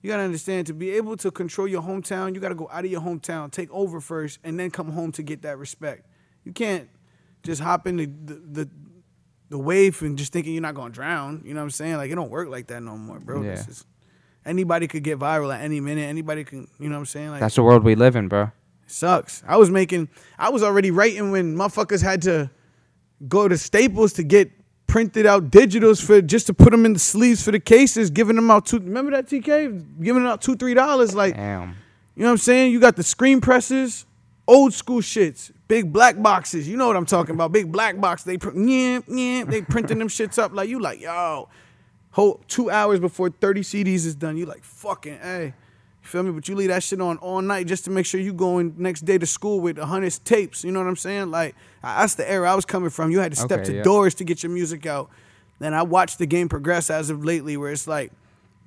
You got to understand to be able to control your hometown, you got to go out of your hometown, take over first and then come home to get that respect. You can't just hop in the the, the the wave and just thinking you're not gonna drown. You know what I'm saying? Like it don't work like that no more, bro. Yeah. This is, anybody could get viral at any minute. Anybody can, you know what I'm saying? Like That's the world we live in, bro. sucks. I was making, I was already writing when motherfuckers had to go to Staples to get printed out digitals for just to put them in the sleeves for the cases, giving them out two. Remember that TK giving them out two three dollars? Like Damn. you know what I'm saying? You got the screen presses, old school shits. Big black boxes. You know what I'm talking about? Big black box. They pr- yeah, yeah, they printing them shits up like you like yo. Whole two hours before 30 CDs is done, you like fucking hey. You feel me? But you leave that shit on all night just to make sure you going next day to school with 100 tapes. You know what I'm saying? Like, that's the era I was coming from. You had to step Okay, to yeah. doors to get your music out. Then I watched the game progress as of lately where it's like,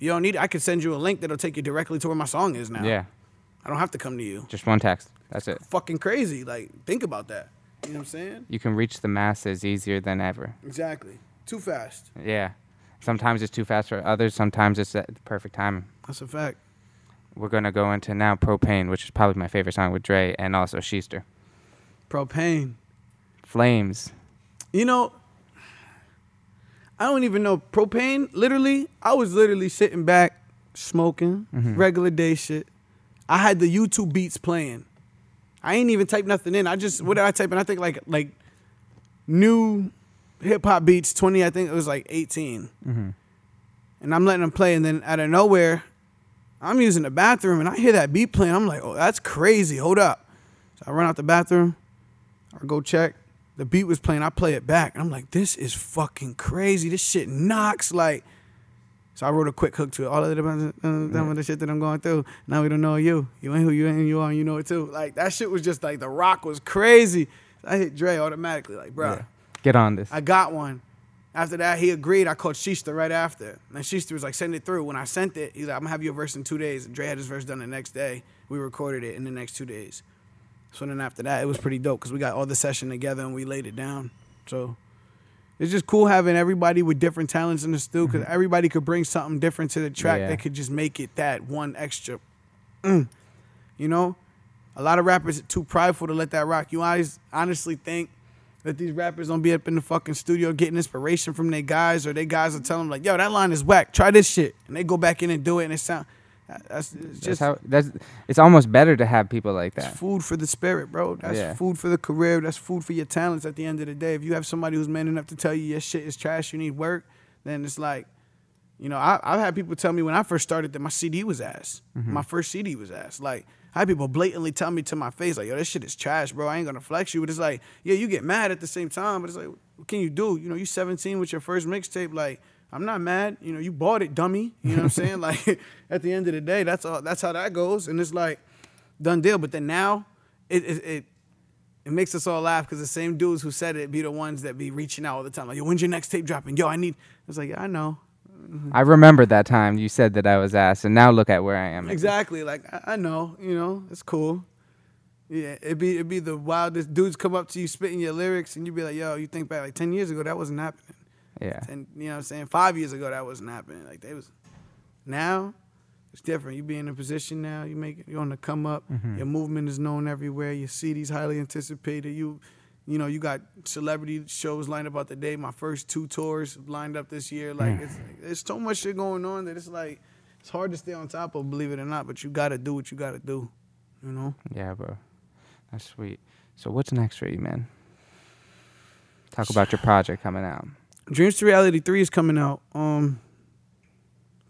you don't need I could send you a link that'll take you directly to where my song is now. Yeah, I don't have to come to you. just one text. That's it. Fucking crazy. Like, think about that. You know what I'm saying? You can reach the masses easier than ever. Exactly. Too fast. Yeah. Sometimes it's too fast for others. Sometimes it's at the perfect time. That's a fact. We're gonna go into now propane, which is probably my favorite song with Dre, and also Schuster. Propane. Flames. You know, I don't even know propane. Literally, I was literally sitting back, smoking, mm-hmm. regular day shit. I had the YouTube beats playing. I ain't even typed nothing in. I just what did I type in? I think like like new hip hop beats. Twenty. I think it was like 18 mm-hmm. And I'm letting them play, and then out of nowhere, I'm using the bathroom, and I hear that beat playing. I'm like, oh, that's crazy. Hold up. So I run out the bathroom. I go check. The beat was playing. I play it back. And I'm like, this is fucking crazy. This shit knocks. Like, so I wrote a quick hook to it. All of the, uh, the shit that I'm going through. Now we don't know you. You ain't who you ain't you are. And you know it too. Like that shit was just like the rock was crazy. I hit Dre automatically. Like, bro, Yeah. Get on this. I got one. After that, he agreed. I called Shista right after. And Shista was like, send it through. When I sent it, he's like, I'm gonna have your verse in two days. And Dre had his verse done the next day. We recorded it in the next two days. So then after that, it was pretty dope because we got all the session together and we laid it down. So it's just cool having everybody with different talents in the studio because everybody could bring something different to the track Yeah. that could just make it that one extra. mm. You know, a lot of rappers are too prideful to let that rock. You always honestly think that these rappers don't be up in the fucking studio getting inspiration from their guys, or their guys will tell them like, "Yo, that line is whack. Try this shit," and they go back in and do it, and it sound. That's it's That's just how. That's. It's almost better to have people like it's that. food for the spirit, bro. That's Yeah. food for the career. That's food for your talents. At the end of the day, if you have somebody who's man enough to tell you your shit is trash, you need work, then it's like, you know, I, I've had people tell me when I first started that my CD was ass. Mm-hmm. My first CD was ass. Like I had people blatantly tell me to my face, like, yo, this shit is trash, bro. I ain't gonna flex you. But it's like, yeah, you get mad at the same time. But it's like, what can you do? You know, you 17 with your first mixtape, like. I'm not mad. You know, you bought it, dummy. You know what I'm saying? Like at the end of the day, that's all that's how that goes. And it's like done deal. But then now it it it, it makes us all laugh because the same dudes who said it be the ones that be reaching out all the time. Like, yo, when's your next tape dropping? Yo, I need it's like, yeah, I know. Mm-hmm. I remember that time you said that I was ass, and now look at where I am. Exactly. Like I, I know, you know, it's cool. Yeah, it'd be it'd be the wildest dudes come up to you spitting your lyrics and you'd be like, yo, you think back like ten years ago that wasn't happening. Yeah. And you know what I'm saying? Five years ago that wasn't happening. Like they was now it's different. You be in a position now, you make you're on the come up, mm-hmm. your movement is known everywhere, your CD's highly anticipated. You you know, you got celebrity shows lined up out the day. My first two tours lined up this year. Like it's there's so much shit going on that it's like it's hard to stay on top of, believe it or not, but you gotta do what you gotta do. You know? Yeah, bro. That's sweet. So what's next for you, man? Talk about your project coming out. Dreams to Reality 3 is coming out. Um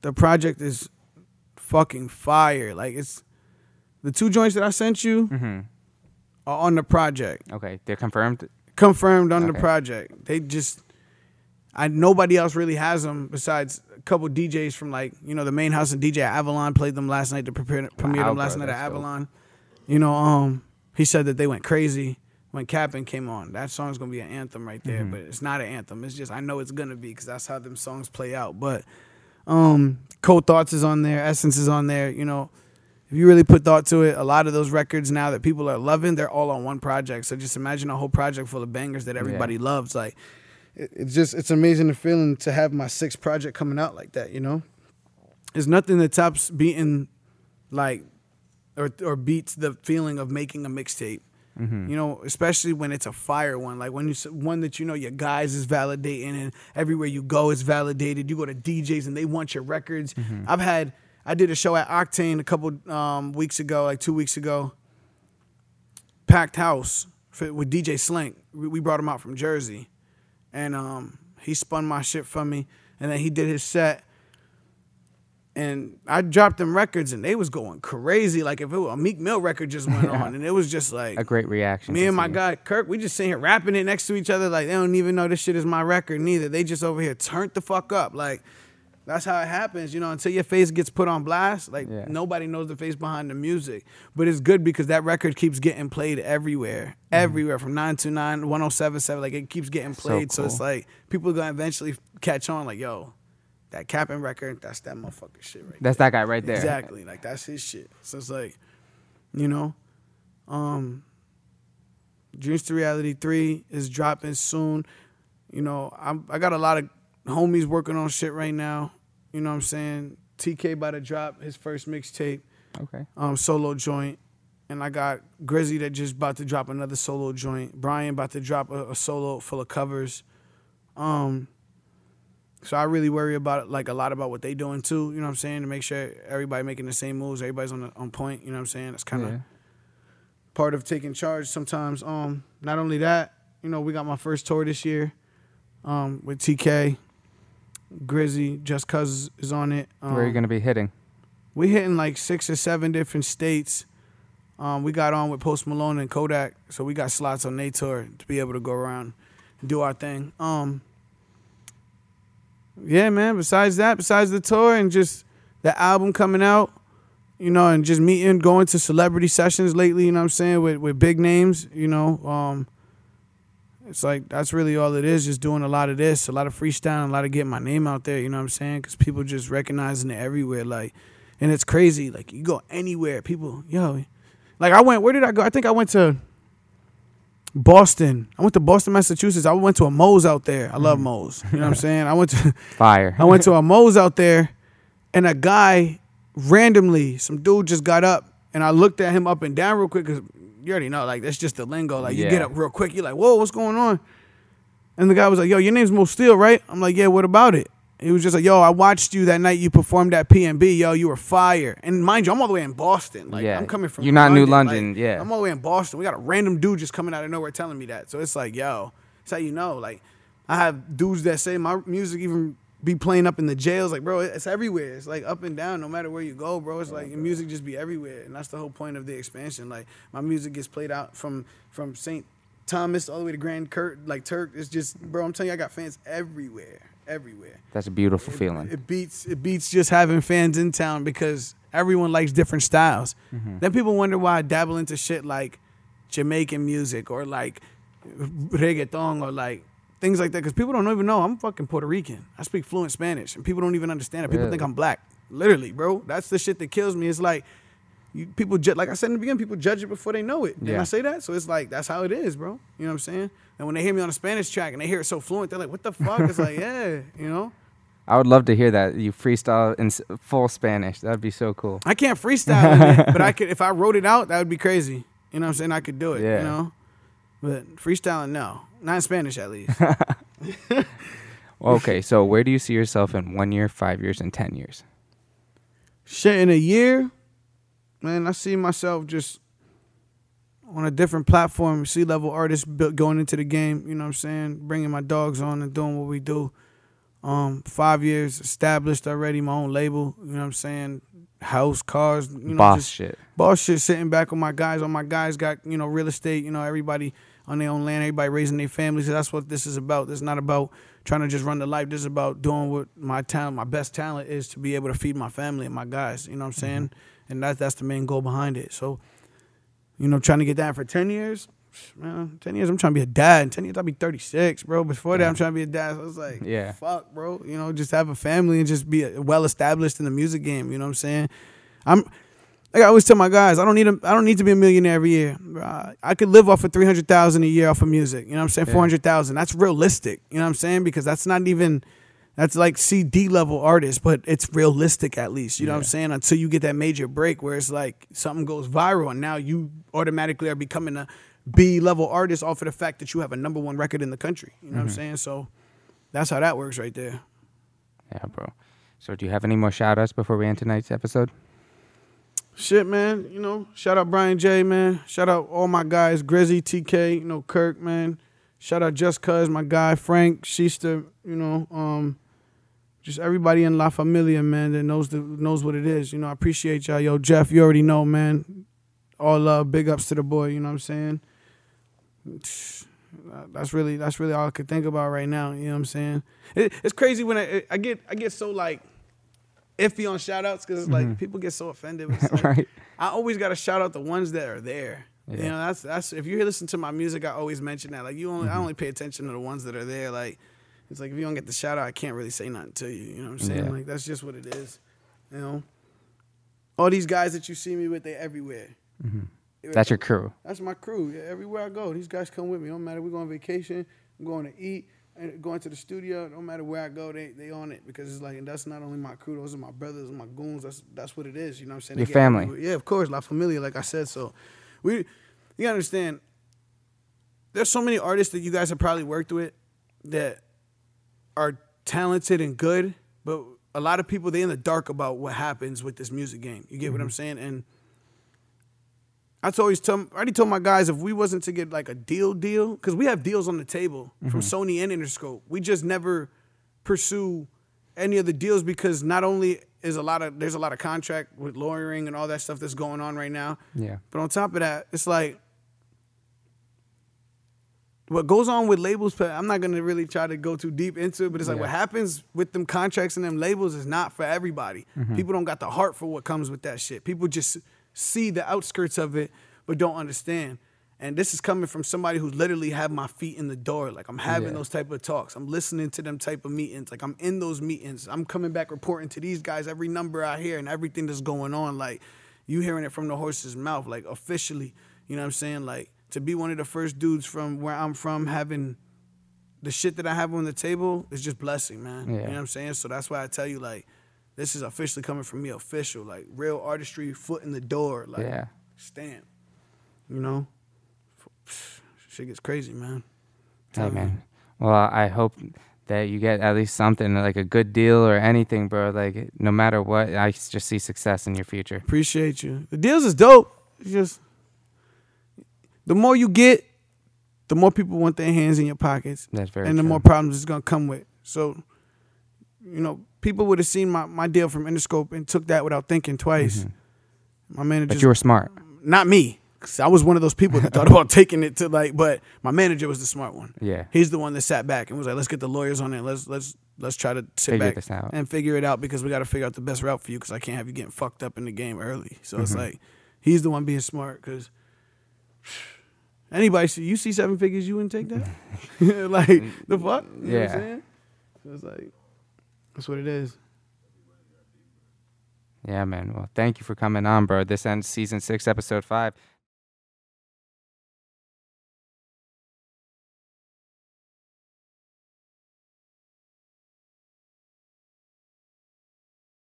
the project is fucking fire. Like it's the two joints that I sent you Mm-hmm. are on the project. Okay, they're confirmed. Confirmed on the project. They just I nobody else really has them besides a couple DJs from like, you know, the main house and DJ Avalon played them last night to prepare premiere Wow, them last bro, night at that's dope. Avalon. You know, um he said that they went crazy when Cap'n came on. That song's gonna be an anthem right there, Mm-hmm. but it's not an anthem. It's just I know it's gonna be because that's how them songs play out. But um, Cold Thoughts is on there, Essence is on there. You know, if you really put thought to it, a lot of those records now that people are loving, they're all on one project. So just imagine a whole project full of bangers that everybody loves. Like, it, it's just it's amazing the feeling to have my sixth project coming out like that. You know, there's nothing that tops beating like or or beats the feeling of making a mixtape. You know, especially when it's a fire one, like when you one that you know your guys is validating, and everywhere you go is validated. You go to DJs and they want your records. I've had I did a show at Octane a couple um, weeks ago, like two weeks ago. Packed house for, with DJ Slink. We we brought him out from Jersey, and um, he spun my shit for me, and then he did his set And I dropped them records and they was going crazy. Like if it was a Meek Mill record just went on and it was just like A great reaction. me and my guy Kirk, we just sitting here rapping it next to each other like they don't even know this shit is my record neither. They just over here turned the fuck up. Like that's how it happens, you know, until your face gets put on blast, like Yeah. nobody knows the face behind the music. But it's good because that record keeps getting played everywhere. Everywhere from 929 1077 like it keeps getting Mm-hmm. So played. So, it's like people are going to eventually catch on like, yo, that capping record, that's that motherfucker shit right That's that guy right there. Exactly. Like that's his shit. So it's like, you know, um Dreams to Reality 3 is dropping soon. You know, I'm I got a lot of homies working on shit right now. You know what I'm saying? TK about to drop his first mixtape, Okay. um, solo joint. And I got Grizzy that just about to drop another solo joint. Brian about to drop a, a solo full of covers. Um, so I really worry about like a lot about what they doing too. You know what I'm saying? To make sure everybody making the same moves, everybody's on the, on point. You know what I'm saying? It's kind of Yeah. part of taking charge sometimes. Um, not only that, you know, we got my first tour this year, um, with TK, Grizzy, Just Cuz is on it. Um, Where are you gonna be hitting? we hitting like six or seven different states. Um, we got on with Post Malone and Kodak, so we got slots on their tour to be able to go around and do our thing. Um, yeah, man. Besides that, besides the tour and just the album coming out, you know, and just meeting, going to celebrity sessions lately, you know what I'm saying, with, with big names, you know. Um, it's like that's really all it is, just doing a lot of this, a lot of freestyle, a lot of getting my name out there, you know what I'm saying? Because people just recognizing it everywhere. Like, and it's crazy. Like, you go anywhere, people, yo. Like, I went, where did I go? I think I went to Boston. I went to Boston, Massachusetts. I went to a Moe's out there. I love mm. Moe's. You know what I'm saying? I went to. Fire. I went to a Moe's out there, and a guy randomly, some dude just got up, and I looked at him up and down real quick because you already know, like that's just the lingo. Like you get up real quick, you're like, "Whoa, what's going on?" And the guy was like, "Yo, your name's Mo Steel, right?" I'm like, "Yeah, what about it?" He was just like, "Yo, I watched you that night you performed at PNB. Yo, you were fire." And mind you, I'm all the way in Boston. Like Yeah. I'm coming from. You're not New Like, London, yeah. I'm all the way in Boston. We got a random dude just coming out of nowhere telling me that. So it's like, yo, that's how you know. Like I have dudes that say my music even be playing up in the jails. Like, bro, it's everywhere. It's like up and down, no matter where you go, bro. It's like your music just be everywhere, and that's the whole point of the expansion. Like my music gets played out from from St. Thomas all the way to Grand Kurt, like Turk. It's just, bro. I'm telling you, I got fans everywhere, everywhere. That's a beautiful feeling. It beats it beats just having fans in town because everyone likes different styles. Mm-hmm. Then people wonder why I dabble into shit like Jamaican music or like reggaeton or like things like that because people don't even know I'm fucking Puerto Rican. I speak fluent Spanish and people don't even understand it. People Really? think I'm black. Literally, bro. That's the shit that kills me. It's like you, people ju- like I said in the beginning, people judge it before they know it. Didn't Yeah. I say that? So it's like that's how it is, bro. You know what I'm saying? And when they hear me on a Spanish track and they hear it so fluent, they're like, "What the fuck?" It's like, yeah, you know. I would love to hear that you freestyle in full Spanish. That'd be so cool. I can't freestyle in it, but I could if I wrote it out, that would be crazy. You know what I'm saying? I could do it. Yeah. You know? But freestyling, no. Not in Spanish at least. Okay, so where do you see yourself in one year, five years, and ten years? Shit in a year, man, I see myself just on a different platform, C level artist bu- going into the game, you know what I'm saying? Bringing my dogs on and doing what we do. Um, five years established already, my own label, you know what I'm saying? House, cars, you know, Boss shit. boss shit sitting back with my guys. On my guys got, you know, real estate, you know, everybody on their own land, everybody raising their families. So that's what this is about. This is not about trying to just run the life. This is about doing what my talent, my best talent is to be able to feed my family and my guys. You know what I'm saying? And that that's the main goal behind it. So, you know, trying to get that for ten years. Man, ten years, I'm trying to be a dad. In ten years, I'll be 36, bro. Before that, I'm trying to be a dad. So I was like, Yeah. fuck, bro. You know, just have a family and just be well established in the music game. You know what I'm saying? I'm like I always tell my guys, I don't need a, I don't need to be a millionaire every year. Uh, I could live off of three hundred thousand a year off of music. You know what I'm saying? Yeah. Four hundred thousand. That's realistic. You know what I'm saying? Because that's not even that's like CD level artists, but it's realistic at least. You know what I'm saying? Until you get that major break where it's like something goes viral and now you automatically are becoming a B level artist off of the fact that you have a number one record in the country. You know what I'm saying? So that's how that works right there. Yeah, bro. So do you have any more shout outs before we end tonight's episode? Shit, man. You know, shout out Brian J, man. Shout out all my guys, Grizzy, TK, you know, Kirk, man. Shout out Just Cuz, my guy, Frank, Sheester, you know, um, just everybody in La Familia, man, that knows the knows what it is. You know, I appreciate y'all. Yo, Jeff, you already know, man. All love, big ups to the boy. You know what I'm saying? That's really that's really all I could think about right now. You know what I'm saying? It, it's crazy when I I get I get so like iffy on shout outs because like mm-hmm. people get so offended. Like, right. I always got to shout out the ones that are there. You know, that's that's if you listen to my music, I always mention that. Like you only I mm-hmm. only pay attention to the ones that are there. Like it's like if you don't get the shout out, I can't really say nothing to you. You know what I'm saying? Yeah. Like that's just what it is. You know, all these guys that you see me with, they everywhere. Mm-hmm. That's your crew. That's my crew. Yeah, everywhere I go, these guys come with me. Don't matter. We go on vacation. I'm going to eat. And going to the studio. No matter where I go, they they on it because it's like and that's not only my crew. Those are my brothers and my goons. That's that's what it is. You know what I'm saying? Your family. Yeah, of course. La Familia, like I said. So we, you understand. There's so many artists that you guys have probably worked with that are talented and good, but a lot of people they're in the dark about what happens with this music game. You get what I'm mm-hmm. saying? And I always tell, I already told my guys if we wasn't to get like a deal, deal, because we have deals on the table from mm-hmm. Sony and Interscope. We just never pursue any of the deals because not only is a lot of there's a lot of contract with lawyering and all that stuff that's going on right now. Yeah. But on top of that, it's like what goes on with labels. I'm not gonna really try to go too deep into it, but it's like Yeah. what happens with them contracts and them labels is not for everybody. Mm-hmm. People don't got the heart for what comes with that shit. People just see the outskirts of it, but don't understand. And this is coming from somebody who's literally have my feet in the door. Like I'm having Yeah. those type of talks. I'm listening to them type of meetings. Like I'm in those meetings. I'm coming back reporting to these guys every number I hear and everything that's going on. Like you hearing it from the horse's mouth, like officially. You know what I'm saying? Like to be one of the first dudes from where I'm from having the shit that I have on the table is just blessing, man. You know what I'm saying? So that's why I tell you, like, this is officially coming from me, official, like real artistry, foot in the door, like Yeah. stamp. You know, shit gets crazy, man. Hey Telling you. man. Well, I hope that you get at least something like a good deal or anything, bro. Like no matter what, I just see success in your future. Appreciate you. The deals is dope. It's just the more you get, the more people want their hands in your pockets. That's very and the true. more problems it's gonna come with. So, you know, people would have seen my, my deal from Interscope and took that without thinking twice. My manager, Mm-hmm. But you were smart. not me, 'cause I was one of those people that thought about taking it to like. But my manager was the smart one. Yeah. he's the one that sat back and was like, "Let's get the lawyers on it. Let's let's let's try to sit Figure back this out." and figure it out because we got to figure out the best route for you because I can't have you getting fucked up in the game early." So it's Mm-hmm. like he's the one being smart because anybody see you see seven figures, you wouldn't take that. like the fuck? You know what Yeah. I'm saying? So it's like that's what it is. Yeah, man. Well, thank you for coming on, bro. This ends season six, episode five.